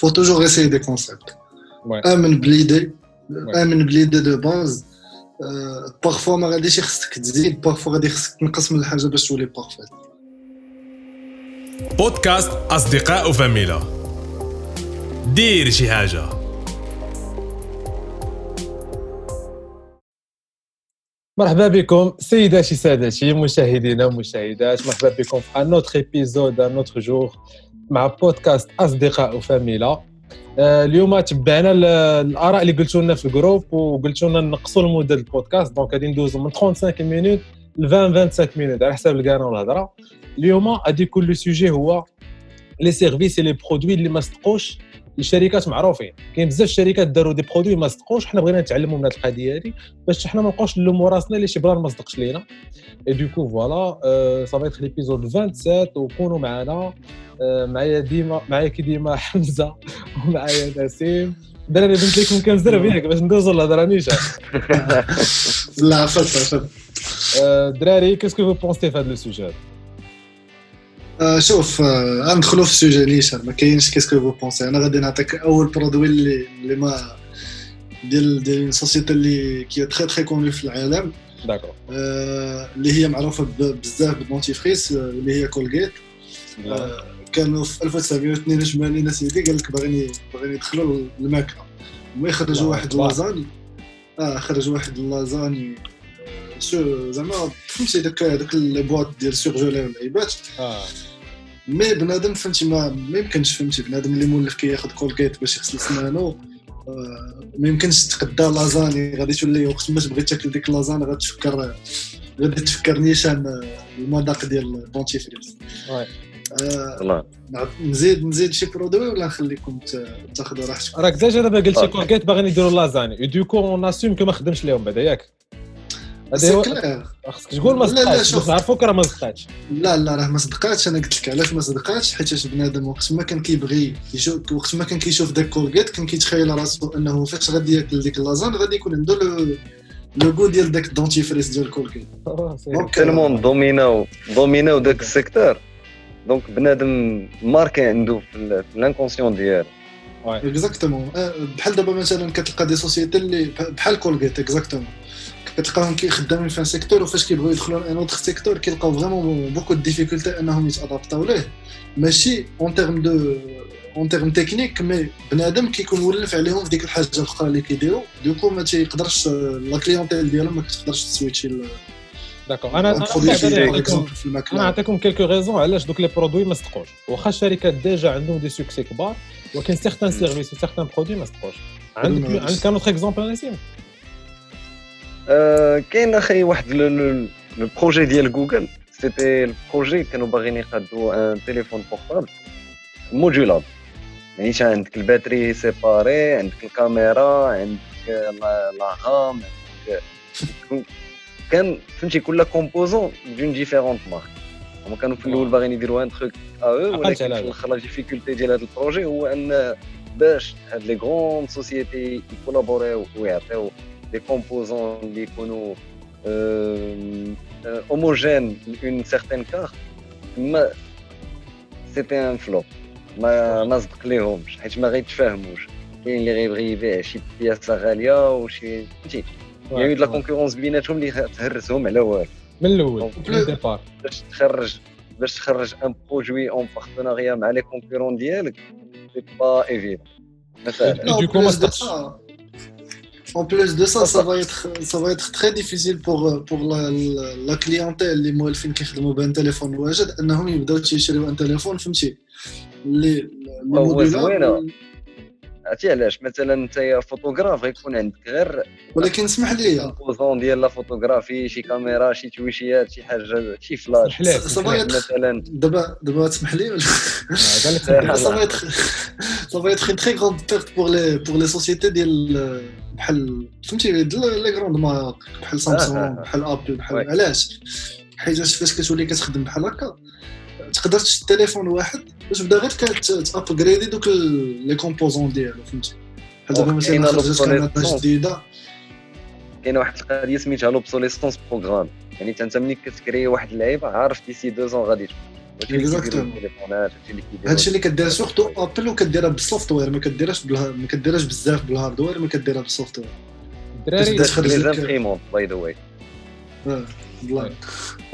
faut toujours essayer des concepts. Ouais. امن بليدي Ouais. امن بليدي de base parfois ما غاديش خصك تزيد parfois غادي خصك تنقص من الحاجة باش تولي parfaite بودكاست أصدقاء وفاميلا دير شي حاجة مرحبا بكم سيداتي سادتي مشاهدينا ومشاهدات مرحبا بكم في un autre épisode un autre jour مع بودكاست أصدقاء وفاميلا. آه، اليوم تبعنا ال- الآراء اللي قلتوا لنا في ال groupe وقلتوا لنا نقصوا المده البودكاست. donc غادي ندوزو من 35 minutes ل 20 25 minutes على حساب الكانا والهضرة. اليوم غادي يكون le sujet هو les services les produits اللي ما صدقوش لشركات معروفين. كاين بزاف الشركات داروا des produits ما صدقوش حنا بغينا نتعلموا من هذه القضية هذه باش حنا ما نبقاوش نلوموا راسنا اللي شي plan ما صدقش لينا. et du coup voilà صافي اتر l'épisode 27 وكونوا معنا معايا ديما معايا كي ديما حمزة. ومعايا نسيم. دراري بنت لكم كان بزاف ياك باش ندوزو الهضره نيشان لا عفت آه، دراري qu'est-ce que vous pensez في هذا le sujet شوف آه، غندخلوا في ال sujet نيشان ما كاينش qu'est-ce que vous pensez أنا غادي نعطيك أول produit اللي اللي ما ديال ديال société اللي qui très très connue في العالم. d'accord آه، اللي هي معروفة بزاف بال dentifrice آه، اللي هي كولغيت آه، كانوا في 1982 اسيدي قال لك باغيين باغيين يدخلوا الماكله هما يخرجوا الله واحد. اللازاني آه خرج واحد اللازاني آه، سو زعما فهمتي داك داك les boîtes ديال surgelées والعيبات آه. mais بنادم فهمتي ما ما يمكنش فهمتي بنادم اللي مولف كياخذ كولغيت باش يغسل سنانو آه، ما يمكنش تقدا لازاني غادي تولي وقت ما تبغي تاكل ديك لازاني غادي تفكر غادي تفكر نيشان آه، المذاق ديال ال dentifrice ouais. آه، نزيد نزيد شي produit ولا نخليكم تاخذوا راحتكم؟ راك déjà دابا قلتي آه. كولغيت باغيين يديروا لازاني. du coup on assume que ما خدمش ليهم بعدا ياك؟ هذا هو خصك تقول ما لا، لا، صدقاتش شوف. باش نعرفوك راه ما صدقاتش لا لا راه ما صدقاتش. أنا قلت لك علاش ما صدقاتش؟ حيت بنادم وقت ما كان كيبغي يشوف وقت ما كان كيشوف داك كولغيت كان كيتخيل راسو أنه فاش غادي ياكل ديك اللازان غادي يكون عنده le le goût ديال داك ال dentifrice ديال كولغيت tellement دوميناو دوميناو داك ال secteur donc بنادم marqué عنده في ال- في ال inconscient ديالو exactement بحال دابا مثلا كتلقى des sociétés اللي بحال كولغيت exactement كتلقاهم كيخدمين في un secteur وفاش كيبغيو يدخلوا un autre secteur كيلقاو vraiment beaucoup de difficultés انهم يتادابتاو ليه ماشي en termes de en termes techniques mais بنادم كيكون مولف عليهم في ديك الحاجة الاخرى اللي كيديروا du coup ما تيقدرش la clientèle ديالهم ما كتقدرش تسويتشي d'accord أنا ان أنا نعطيكم quelques raisons علاش دوك les produits ما صدقوش واخا الشركات déjà عندهم des succès كبار ولكن certains services و certains produits ما صدقوش عندك. عندك un autre exemple نسيم كاين أخي واحد le- le le projet ديال جوجل c'était ال projet كانوا باغيين يقادوا un téléphone portable modulable يعني شا عندك ال batterie séparée عندك الكاميرا عندك la la RAM عندك كان فهمتي كل composant d'une différente marque هما كانوا في الأول باغيين يديروا un truc ا أو عقلت ولكن على في هذا. الآخر la difficulté ديال هذا ال projet هو أن باش هاد les grandes sociétés يكولابوريو ويعطيو des composants اللي يكونوا homogènes une certaine carte mais c'était un flop ما ما صدق ليهمش حيت ما غيتفاهموش كاين اللي غيبغي يبيع شي بياسه غاليه وشي فهمتي يعني la concurrence بيناتهم اللي تهرسهم على والو من الأول donc من ال départ باش تخرج باش تخرج un produit en partenariat مع les concurrents ديالك c'est pas évident مثلا Et du coup, moi, c'est- En plus de ça, ça va être, ça va être très difficile pour, pour la, la, la clientèle اللي موالفين كيخدموا بان تليفون واجد انهم يبداو تيشريو ان تليفون فهمتي اللي اللي هو موديلار زوينة. عرفتي علاش مثلا انت يا فوتوغراف غيكون عندك غير ولكن اسمح لي كومبوزون ديال لا فوتوغرافي شي كاميرا شي تويشيات شي حاجة شي فلاش لي، لي. مثلا دابا دابا تسمح لي آه، va être une très grande perte pour les pour les sociétés ديال بحال فهمتي les grandes marques بحال سامسونج آه. بحال ابل بحال. علاش حيت فاش كتولي كتخدم بحال هكا تقدر تشد تليفون واحد باش بدا غير كتابجريدي دوك les composants ديالو فهمتي؟ بحال دابا مثلا خرجت كاميرا. جديدة. كاينة واحد القضية سميتها l'obsolescence programmée يعني أنت ملي كتكري واحد اللعيبة عارف d'ici deux ans غادي هادشي اللي كدير surtout Apple وكديرها بال software ما كديرش بالها... ما كديرش بزاف بال hardware ما كديرها بال software الدراري les imprimantes by the way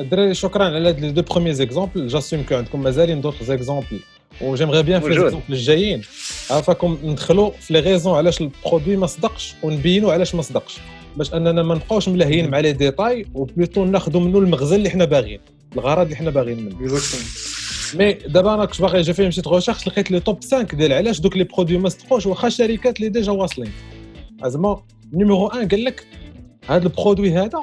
الدراري شكرا على هاد les deux premiers exemples j'assume que عندكم مازالين d'autres exemples و j'aimerais bien في موجود. les exemples الجايين عافاكم ندخلوا في les raisons علاش ال produit ما صدقش ونبينوا علاش ما صدقش باش اننا ما نبقاوش ملهيين مع les détails و plutôt ناخذوا منه المغزى اللي حنا باغيين الغرض اللي حنا باغيين منه mais دابا أنا كنت باغي جا مشيت recherche لقيت les top 5 ديال علاش دوك les produits ما صدقوش واخا شركات اللي déjà واصلين زعما numéro 1 قال لك هذا ال produit هذا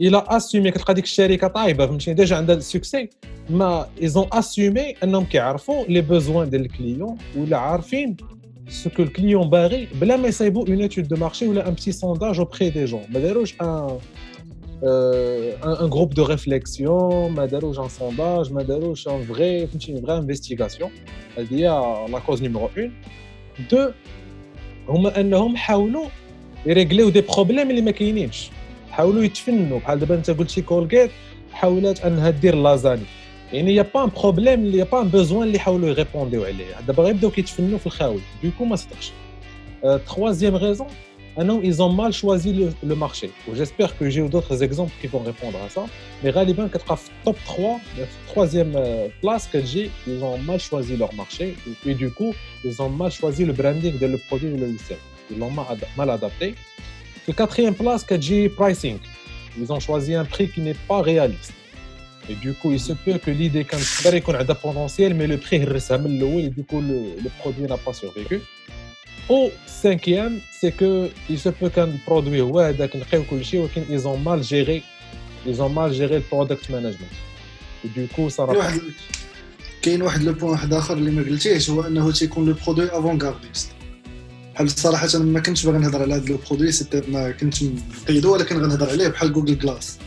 il a assumé كتلقى ديك الشركة طايبه فهمتيني déjà عندها ال succès mais ils ont assumé انهم كيعرفوا les besoins ديال ال client ولا عارفين ce que ال client باغي بلا ما يصايبوا une étude de marché ولا un petit sondage auprès des gens ما داروش un un groupe de réflexion ما داروش un sondage ما داروش une vraie فهمتيني vraie investigation هذه هي la cause numéro 1 de هما انهم حاولوا يريغليو des problèmes اللي ما كاينينش حاولوا يتفنوا بحال دابا انت قلتي Colgate حاولت انها دير lasagne. يعني y a pas un problème اللي y a pas un besoin اللي حاولوا يريبونديو عليه. دابا غير يبداو كيتفنوا في الخاوي. du coup ما صدقش. troisième raison انهم ils ont mal choisi le, le marché. وجيسبر كو يجيو d'autres exemples qui vont répondre à ça. Mais غالبا كتلقى في التوب 3 في التروازيام بلاس كتجي ils ont mal choisi leur marché. Et du coup ils ont mal choisi le branding de le produit ou le logiciel. Ils l'ont mal, ad- mal adapté. في الكاتريام بلاس كتجي pricing ils ont choisi un prix qui n'est pas réaliste et du coup il se peut que l'idée كان تقدر يكون عندها potentiel mais le prix هرسها من الاول et du coup le, le produit n'a pas survécu او cinquième c'est que il se peut كان البرودوي هو هذاك نقيو كل شيء ولكن ils ont mal géré ils ont mal géré le product management et du coup ça كاين n'a واحد كاين واحد لو بوان واحد اخر اللي ما قلتيهش هو انه تيكون لو برودوي افونغارديست بحال صراحة أنا ما كنتش باغي نهضر على هذا le produit c'était ما كنت مقيدو ولكن غنهضر عليه بحال Google Glass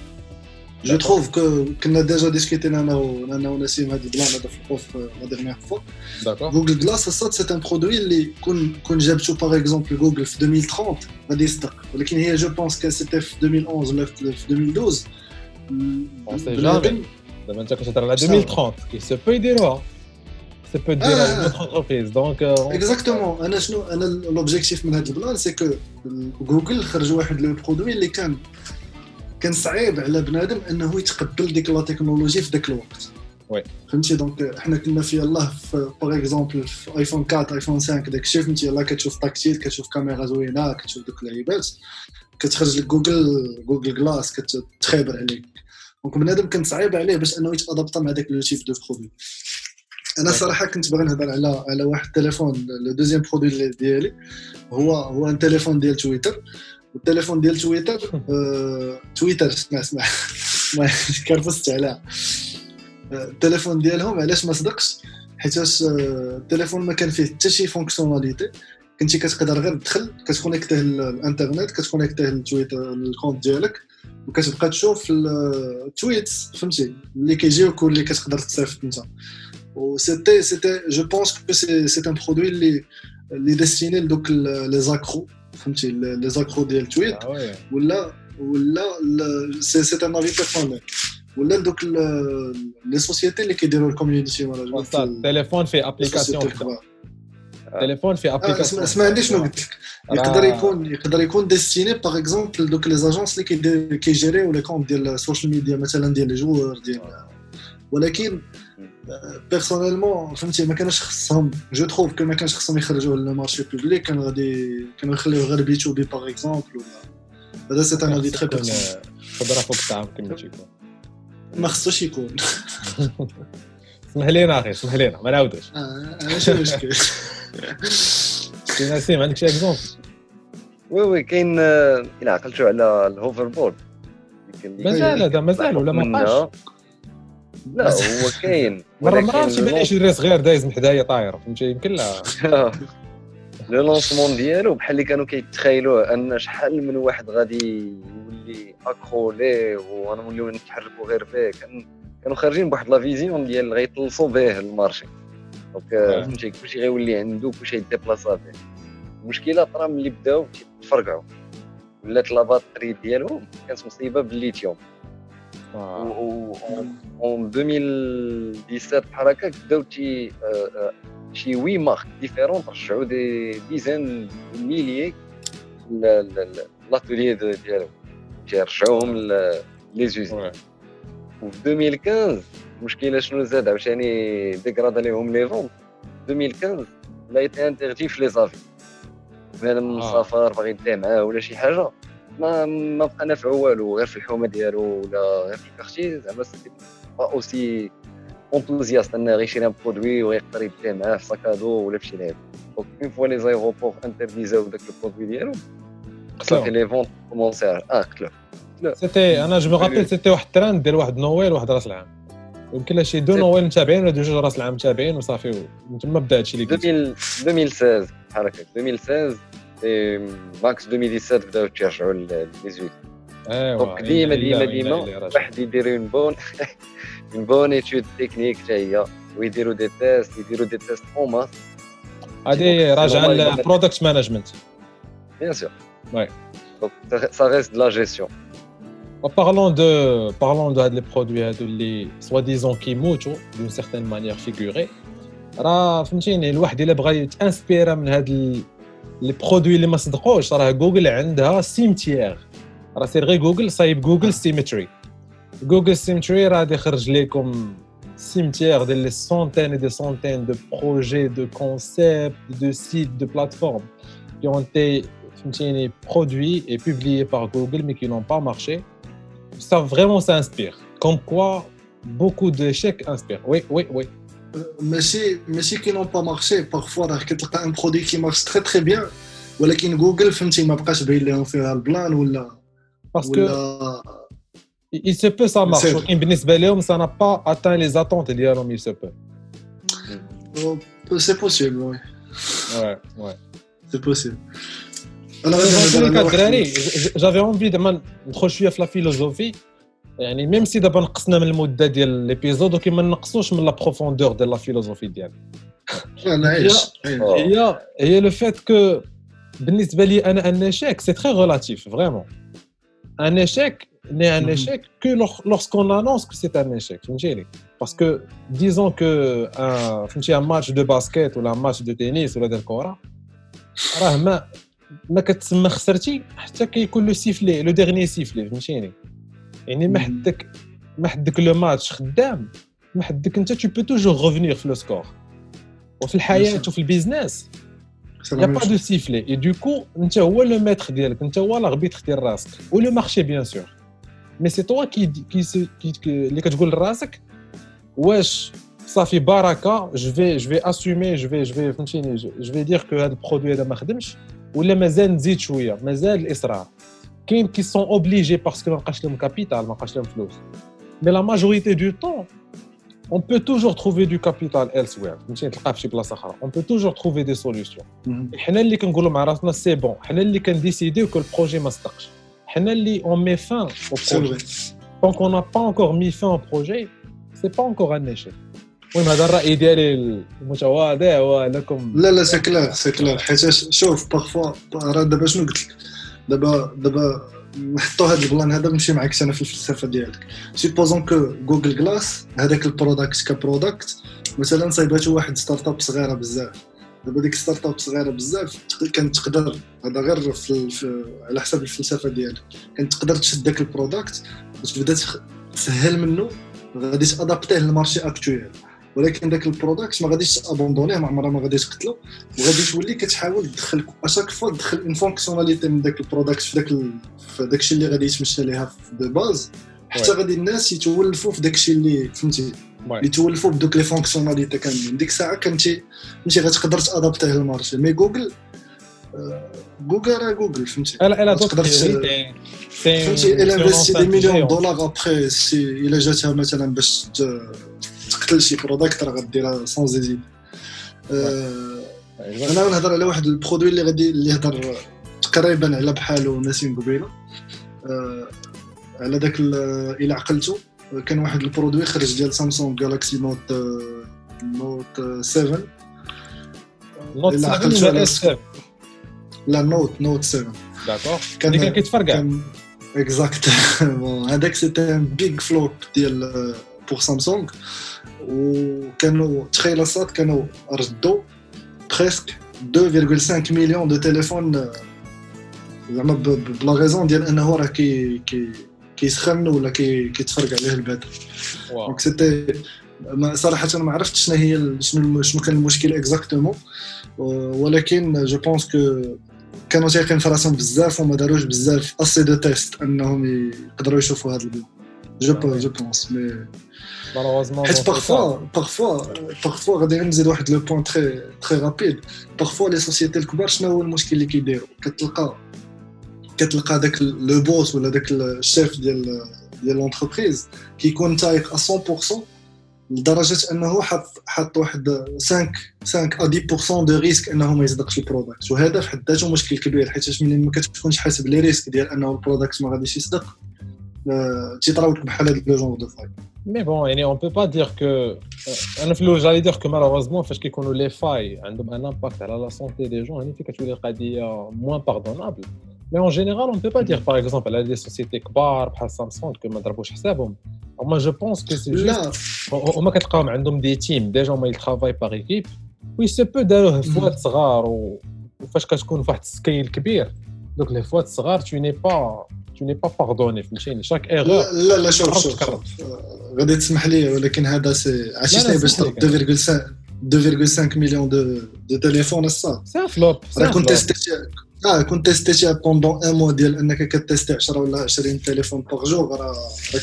je trouve que كنا déjà ديسكوتينا أنا و- أنا ونسيم هذا ال plan هذا في القوف la dernière fois d'accord. Google Glass ça c'est un produit اللي كون كون جابتو par exemple Google في 2030 غادي يصدق. ولكن هي je pense que c'était في 2011 ولا في في 2012 On sait بنادم- دابا انت كتهضر على 2030 il se peut يديروها entreprise. Donc euh, on- exactement أنا شنو أنا l'objectif من هذا ال plan c'est que Google خرج واحد le produit اللي كان كان صعيب على بنادم إنه يتقبل ديك la technologie في ذاك الوقت. Oui. فهمتي؟ Donc حنا كنا في الله في par exemple في iPhone 4 iPhone 5 داك الشيء فهمتي؟ يلاه كتشوف tactile كتشوف كاميرا زوينة كتشوف دوك اللعيبات. كتخرج لك Google Google Glass كتخيبر عليك. Donc بنادم كان صعيب عليه باش إنه يتادابتا مع داك le type de produit أنا صراحة كنت باغي نهضر على على واحد التليفون le deuxième produit ديالي. هو هو un téléphone ديال تويتر. والتليفون ديال تويتر آه، تويتر اسمع اسمع. ما كرفست عليها آه، التليفون ديالهم علاش ما صدقش؟ حيتاش آه، التليفون ما كان فيه حتى شي fonctionnalité كنتي كتقدر غير تدخل كتكونيكتيه للانترنت كتكونيكتيه ل Twitter ال compte ديالك وكتبقى تشوف ال tweets فهمتي؟ اللي كيجيوك واللي كتقدر تصيفط انت و c'était c'était je pense que c'est c'est un produit اللي اللي destiné لدوك les accros فهمتي les accros ديال tweet Ah ouais. ولا ولا ال- c'est c'est un avis personnel ولا دوك ال- les sociétés اللي كيديروا ال community management Ça, التليفون فيه application التليفون فيه اسمع application اسمع عندي شنو قلت لك يقدر راه- يكون يقدر يكون destiné par exemple دوك les agences اللي كيدير- كيجيريو les comptes ديال ال social media مثلا ديال les joueurs ديال ولكن personnellement فهمتي ما كانش خصهم. je trouve que ما كانش خصهم يخرجوه لل marché public كانوا غادي كانوا يخليوه غير B to B par exemple ولا هذا c'est un avis très personnel خضره فوق الطعام كما تيكون ما خصوش يكون. اسمح لينا أخي اسمح لينا ما نعاودوش. آه، ماشي مشكل. سي نسيم عندك شي exemple oui oui كاين آه، إلا عقلتوا على ال hoverboard مازال هذا مازال ولا ما بقاش لا هو كاين. مرة مرة شي بان شي صغير دايز من حدايا طاير فهمتي يمكن لا. le lancement ديالو بحال اللي كانوا كيتخيلوا أن شحال من واحد غادي يولي أكرولي وغنوليو نتحركوا غير كان كانوا خارجين بواحد la vision ديال غيطلصوا به ال marché. Donc آه،. فهمتي كلشي غيولي عنده كلشي يديبلاصا به المشكلة طرا ملي بداو تفرقعوا ولات la batterie ديالهم كانت مصيبة بالليثيوم en 2017 بحال هكاك بداو تي شي وي مارك ديفيرون رجعوا دي ديزان ميليي لاتولي ديالهم. تيرجعوهم لي زوزين. وفي 2015 المشكلة شنو زاد؟ عاوتاني ديكرادا ليهم لي فون 2015 لا ايتي انترتي في لي زافي. بنادم مسافر باغي يدي معاه ولا شي حاجة ما ما بقى نافعو والو غير في الحومة ديالو ولا غير في الكارتي زعما pas aussi enthousiaste أنه غيشري un produit ويقدر يديه معاه في sac à dos ولا في شي لعب donc une fois les aéroports انترديزاو داك ال produit ديالو صافي les ventes commencé آه قتلوه c'était أنا je me rappelle c'était واحد التراند ديال واحد نويل واحد راس العام يمكن شي deux Noël متابعين ولا جوج راس العام متابعين وصافي من تما بدأ هادشي اللي قلت. 2016 بحال هكا. 2016 max 2017 بداو تيرجعوا لي زويت ايوا donc ديما ديما ديما واحد يدير une bonne une bonne étude technique حتى هي ويديروا des tests يديروا des tests en masse هذه راجعة للبرودكت مانجمنت بيان سور وي دونك سا ريست لا جيستيون Parlons de, parlons de les produits اللي soi-disant كيموتوا d'une certaine manière figurée راه فهمتيني الواحد إلا بغى يتأنسبيرا من هاد les produits اللي ما صدقوش. راه جوجل عندها cimetière راه سير غير جوجل صايب جوجل cemetery جوجل cemetery راه غادي يخرج لكم cimetière ديال les centaines et des centaines de projets de concepts de sites de plateformes qui ont été فهمتيني produits et publiés par Google mais qui n'ont pas marché. Ça vraiment ça inspire. Comme quoi beaucoup d'échecs inspirent. Oui oui oui. ماشي ماشي qui n'ont pas marché parfois راه كتلقى un produit كي marche très très bien ولكن جوجل فهمتي ما بقاش باين لهم فيها ال plan ولا parce que il se peut ça marche ولكن بالنسبة لهم ça n'a pas atteint les attentes ديالهم il se peut. C'est possible oui. Ouais ouais. C'est possible. أنا الدراري j'avais envie زعما ندخل شوية في la philosophie يعني même si دابا نقصنا من المدة ديال l'épisode ولكن ما نقصوش من la profondeur ديال la philosophie ديالنا هي هي le fait que بالنسبة لي أنا un échec c'est très relatif vraiment un échec n'est un échec que lorsqu'on annonce que c'est un échec فهمتيني؟ parce que disons que فهمتي un match de basket ولا un match de tennis ولا ديال الكره راه ما ما كتسمى خسرتي حتى كيكون le sifflet le dernier sifflet فهمتيني؟ يعني ما حدك ما حدك le match خدام ما حدك انت tu peux toujours revenir في le score وفي الحياة وفي ال business y a pas de sifflet et du coup انت هو le maître ديالك انت هو l'arbitre ديال راسك. و le marché bien sûr mais c'est toi qui qui اللي كتقول لراسك واش صافي بركه je vais je vais assumer je vais je vais فهمتيني؟ je vais dire que هذا ال produit هذا ما خدمش. ولا مازال نزيد شوية. مازال الاصرار كاين qui sont obligés parce que ما بقاش لهم capital ما بقاش لهم فلوس mais la majorité du temps on peut toujours trouver du capital elsewhere. فهمتي تلقاه في شي بلاصه أخرى on peut toujours trouver des solutions. حنا اللي كنقولوا مع راسنا c'est bon حنا اللي كن décider يو que ال projet ما صدقش حنا اللي on met fin au projet donc on n'a pas encore mis fin au projet c'est pas encore un échec المهم هذا الراي ديالي المتواضع ولكم لا لا c'est clair c'est clair حيت شوف parfois راه دابا شنو قلت لك دابا دابا نحطوا هذا ال plan هذا نمشي معاك أنا في الفلسفة ديالك. supposons que جوجل جلاس هذاك ال product ك product مثلا صايباتو واحد startup صغيرة بزاف. دابا ديك startup صغيرة بزاف كانت تقدر هذا غير في, في على حسب الفلسفة ديالك. كانت تقدر تشد داك ال product وتبدا تسهل منه غادي ت adapter يه لل marché actuel ولكن ذاك ال product ما غاديش t abandonner يه ما عمرها ما غادي تقتلو. وغادي تولي كتحاول تدخل à chaque fois تدخل une fonctionnalité من ذاك ال product في ذاك في داك الشيء اللي غادي يتمشى ليها de base حتى غادي الناس يتولفوا في داك الشيء اللي فهمتي؟ يتولفوا بدوك les fonctionnalités كاملين. ديك الساعة كنتي فهمتي غتقدر ت adapter يه لل marché mais جوجل جوجل راه جوجل فهمتي؟ الا الا تقدر فهمتي الا investit dix millions dollars après c'est الا جاتها مثلا باش تقتل شي product راه غديرها sans hésiter أنا نهضر على واحد ال produit اللي غادي اللي هضر تقريبا على بحالو ناسين قبيلة. على داك إلى عقلتو كان واحد ال produit خرج ديال سامسونج جالاكسي نوت نوت 7 نوت 7 ولا اس 7 لا نوت نوت 7 d'accord كان كان كيتفرقع exactement هذاك c'était un big flop ديال pour سامسونج وكانوا تخيل الصاد كانوا ردوا presque 2,5 million de téléphones زعما ب la raison ديال انه راه كي كي كيسخن ولا كي كيتفرق عليه ال batterie donc c'était صراحة ما عرفتش شنو هي شنو شنو كان المشكل exactement ولكن je pense que كانوا تايقين في راسهم بزاف وما داروش بزاف assez de tests انهم يقدروا يشوفوا هذا ال plan جو جو بونس مي مالوغوزمون حيت بارفوا بارفوا بارفوا غادي نزيد واحد le point très très rapide parfois les sociétés الكبار شنو هو المشكل اللي كيديروا كتلقى كتلقى داك le boss ولا داك الشيف ديال ديال l'entreprise كيكون تايق 100% لدرجه انه حط حط واحد 5 5 à 10% de risque انه ما يصدقش ال product وهذا في حد ذاته مشكل كبير حيت ملي ما كتكونش حاسب les risques ديال انه ال product ما غاديش يصدق تيطراو لك بحال هاد لو جونغ دو فاي مي بون يعني اون بو با دير كو أنا في الأول جالي دير كو مالوغوزمون فاش كيكونوا لي فاي عندهم ان امباكت على لا سونتي دي جون يعني في كتولي القضية موان باردونابل مي اون جينيرال اون بو با دير باغ اكزومبل على دي سوسيتي كبار بحال سامسونج كو ما ضربوش حسابهم هما جو بونس كو سي لا هما كتلقاهم عندهم دي تيم ديجا هما يترافاي باغ ايكيب وي سو بو داروه فوات صغار وفاش كتكون في واحد السكيل كبير دوك les fautes صغار tout n'est pas tout n'est pas pardonné فهمتيني chaque erreur لا لا شوف شوف. غادي تسمح لي ولكن هذا c'est شنو باش سمح لي. 2,5 2,5 مليون de de téléphones الصاد c'est flop راه كنت tester آه كنت tester pendant un mois ديال أنك ك tester 10 ولا 20 تليفون par jour راه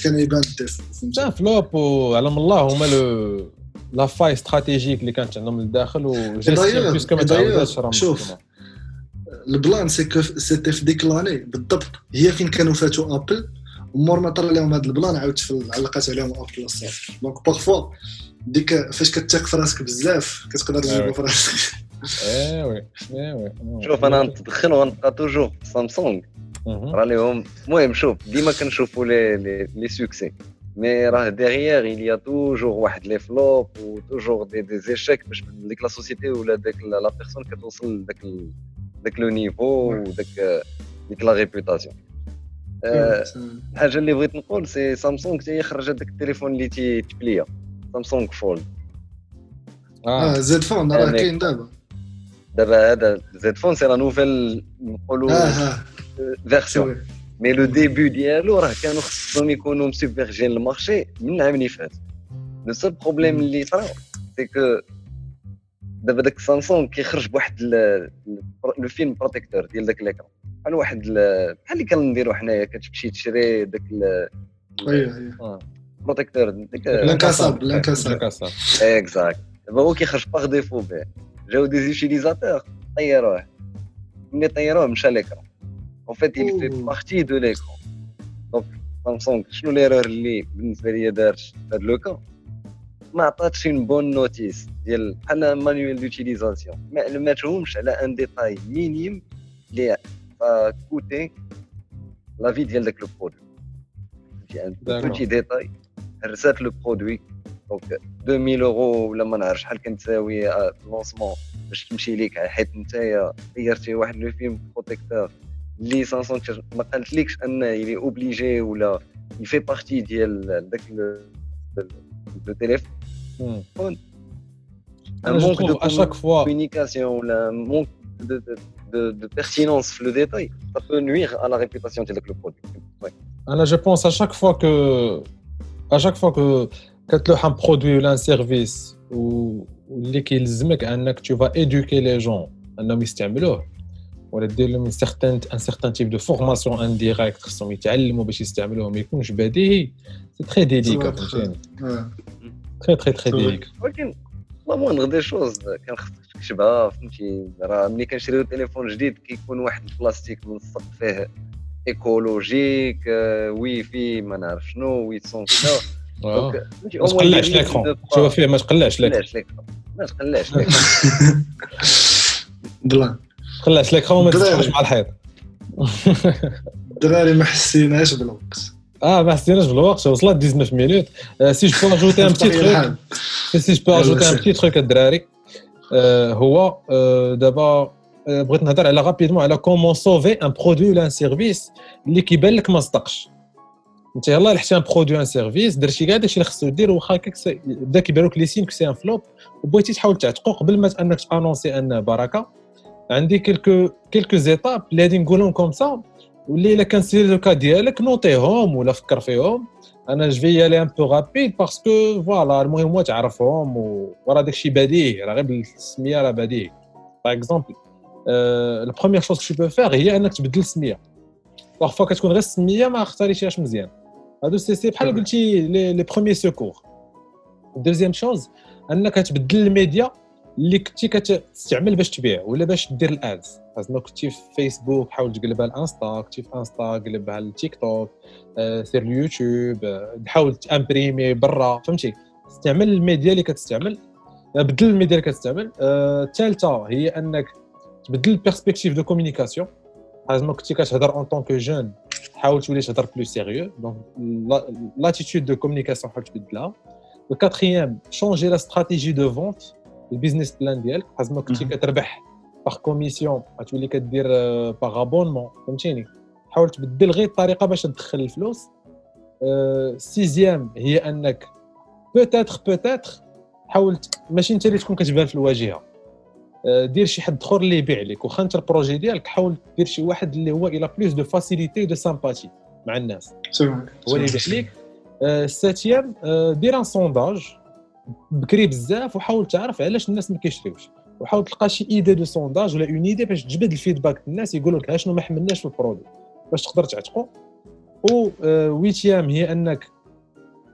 كان يبان فهمتي c'est flop وعلم الله هما le la faille stratégique اللي كانت عندهم للداخل وجيستيون بيسكو ما تعاوداتش راه شوف. ال plan c'est que c'était في ديك l'année بالضبط. هي فين كانوا فاتوا Apple ومور ما طرا لهم هذا ال plan عاود علقات عليهم Apple الصاد donc parfois ديك فاش كتثق في راسك بزاف كتقدر تجيبها أيوة. في راسك. eh oui eh oui. شوف أنا نتدخل ونبقى toujours في سامسونج. راه لهم المهم شوف ديما كنشوفوا les les succès mais راه derrière il y a toujours واحد les flops و toujours des des échecs باش ديك la société ولا داك la personne كتوصل لداك ال- داك le niveau وداك ديك la réputation الحاجة اللي بغيت نقول c'est سامسونج حتى هي خرجت داك التليفون اللي تي- تبليا سامسونج Fold آه. آه زد فون راه أنا- كاين دابا. دابا هذا Z Fold c'est la nouvelle نقولوا آه آه. version oui. mais le début ديالو راه كانوا خصهم يكونوا مسوبرجين ال marché من العام اللي فات le seul problème اللي طرا c'est que دابا داك سامسونج كيخرج بواحد ال- le film protecteur ديال داك l'écran بحال واحد ال- بحال اللي كنديروا حنايا كتمشي تشري داك أيوه أيوه. ال protecteur ديك l'incassable l'incassable exact دابا هو كيخرج par défaut به. جاو des utilisateurs طيروه. ملي طيروه مشى l'écran en fait il fait أوه. partie de l'écran. donc سامسونج شنو l'erreur اللي بالنسبة لي دارت في هذا le cas؟ ما عطاتش une bonne notice ديال بحال manuel d'utilisation ما علماتهمش على un détail minime اللي coûté la vie ديال داك le produit يعني D'accord. petit détail هرسات le produit donc 2000 اورو ولا ما نعرفش شحال كنتساوي آه، في ال lancement باش تمشي ليك حيت نتايا طيرتي واحد le film protecteur اللي سامسونج ما قالتلكش أن il est obligé ولا il fait partie ديال داك le téléphone مم. un أنا je manque de trouve à chaque fois communication ولا un manque de, de, de, de pertinence في le détail ça peut nuire à la réputation ديال داك le produit Ouais. أنا je pense à chaque fois que à chaque fois que كتلوح un produit ولا un service واللي كيلزمك انك tu vas éduquer les gens انهم يستعملوه ولا دير لهم un certain un certain type de formation indirecte خصهم يتعلموا باش يستعملوه ما يكونش بديهي c'est très délicat فهمتيني آه. تري تري تري. délicat ولكن la moindre des choses كان خصك تكتبها فهمتي راه ملي كنشريو تليفون جديد كيكون واحد البلاستيك ملصق فيه écologique آه، oui في ما نعرف شنو oui sans كذا ما تقلعش l'écran شوف فيه ما تقلعش ما ليكرون ما تقلعش ليكرون plan تقلعش l'écran وما. تسحبش مع الحيط. الدراري ما حسيناش بالوقت آه ما حسيناش بالوقت وصلت 19 minutes آه، si je peux ajouter un petit بطبيعة truc الحال. si je peux يلا ajouter un سير. petit truc الدراري آه، هو آه، دابا آه، بغيت نهضر على rapidement على comment sauver un produit ولا un service اللي كيبان لك ما صدقش انت يلاه لحتي un produit un service درتي كاع داكشي اللي خصو دير واخا هكاك بدا كيبان لك les signes que c'est un flop وبغيتي تحاول تعتقو قبل ما انك ت annoncer أن بركه عندي quelques quelques étapes اللي غادي نقولهم comme ça واللي إلا كان sur le cas ديالك noter هم ولا فكر فيهم. أنا je vais y aller un peu rapide parce que voilà المهم هو تعرفهم وراه داكشي بديهي راه غير بالسمية راه بديهي. par exemple la première chose que peux faire هي أنك تبدل السمية. parfois كتكون غير السمية ما اختاريتيهاش مزيان. هادو سي سي بحال قلتي لي premier secours deuxième chose أنك تبدل الميديا اللي كنتي كتستعمل باش تبيع ولا باش دير ال ads. زعما كنتي في فيسبوك حاول تقلبها ال Insta كنتي في Insta قلبها التيك توك آه، سير اليوتيوب آه، حاول تأمبريمي برا فهمتي؟ استعمل الميديا اللي كتستعمل. آه، بدل الميديا اللي كتستعمل. الثالثه هي أنك تبدل ال perspective de communication زعما كنتي كتهضر en tant que jeune حاول تولي تهضر plus sérieux donc l'attitude de communication حاول تبدلها. ال quatrième changer la stratégie de vente ال business plan ديالك زعما كنتي كتربح par commission غتولي كدير par abonnement فهمتيني؟ حاول تبدل غير الطريقة باش تدخل الفلوس. sixième هي أنك peut-être peut-être حاول ماشي أنت اللي تكون كتبان في الواجهة. دير شي حد آخر اللي يبيع لك. واخا أنت ال projet ديالك حاول دير شي واحد اللي هو il a plus de facilité de sympathie مع الناس. هو اللي يبيع لك. ال septième دير un sondage بكري بزاف وحاول تعرف علاش الناس ما كيشريوش. وحاول تلقى شي idée de sondage ولا une idée باش تجبد ال feedback الناس يقولوا لك شنو ما حملناش في ال produit؟ باش تقدر تعتقوا و huitième هي أنك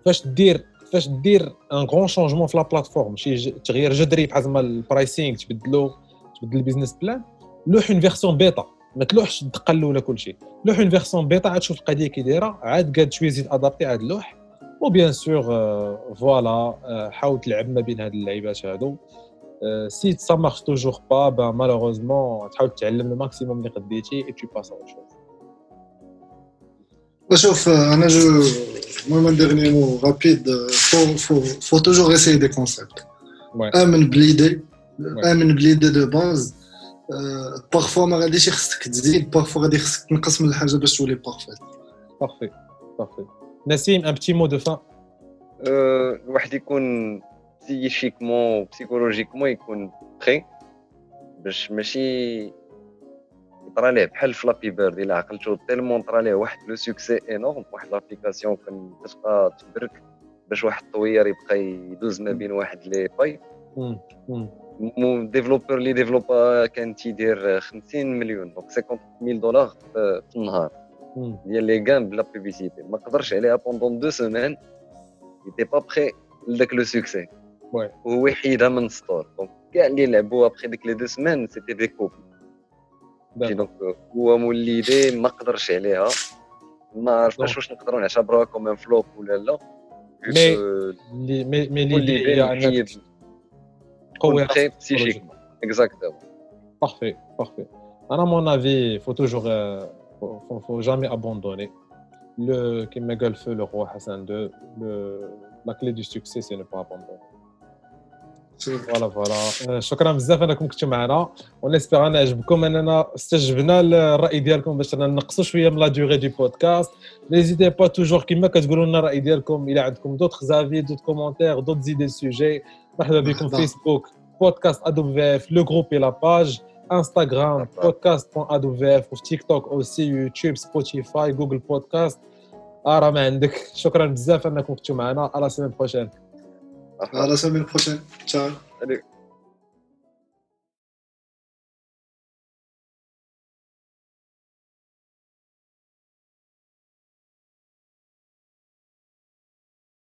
فاش دير فاش دير un grand changement في la plateforme شي تغيير جذري بحال زعما ال pricing تبدلو تبدل ال business plan لوح une version bêta ما تلوحش الدقة الأولى كلشي. لوح une version bêta عاد تشوف القضية كي دايرة عاد قاد شوية زيد adapter عاد اللوح و bien sûr voilà حاول تلعب ما بين هاد اللعيبات هادو. si ça marche toujours pas pas malheureusement تحاول تعلم ال maximum اللي قديتي et tu passes à autre chose شوف أنا je المهم dernier mot rapide faut faut faut toujours essayer des concepts même l'idée même l'idée de base parfois ما غاديش خصك تزيد parfois غادي خصك تنقص من الحاجة باش تولي بارفيت بارفي بارفي نسيم un petit mot de fin الواحد يكون psychiquement psychologiquement يكون بخي باش ماشي يطرى ليه بحال Flappy Bird إلا عقلتو tellement طرا ليه واحد le succès énorme واحد l'application كتبقى تبرك باش واحد الطوير يبقى يدوز ما بين واحد لي باي ديفلوبر اللي ديفلوبا كان تيدير 50 مليون دونك 50 ميل دولار في النهار. ديال لي كان بلا بوبيسيتي ما قدرش عليها بوندون دو سيمين يتي با بخي لذاك لو سوكسي وهو يحيدها من ستور دونك كاع اللي لعبوا ابخي ديك لي دو سيمين سيتي دي كوبل دونك هو مول l'idée ما قدرش عليها ما عرفناش واش نقدروا نعتبروها comme flop ولا لا مي مي مي لي هي قوي psychiquement exactement parfait parfait أنا mon avis faut toujours faut jamais abandonner le كما قال في le roi Hassan II le la clé du succès c'est ne pas abandonner. voilà voilà شكرا بزاف انكم كنتوا معنا ونسبيغ ان عجبكم اننا استجبنا الراي ديالكم باش نقصوا شوية من لا دوغي دي بودكاست نيزيتي با توجور كيما كتقولوا لنا الراي ديالكم إلى عندكم دوت زافي دوت كومونتير دوت زيدي سوجي مرحبا بكم فيسبوك بودكاست ادوب في اف لو جروب اي لا باج انستغرام بودكاست بون ادوب في اف وفي تيك توك اوسي يوتيوب سبوتيفاي جوجل بودكاست آه راه ما عندك شكرا بزاف انكم كنتوا معنا على سيمين بروشين À la semaine prochaine. Ciao. Salut.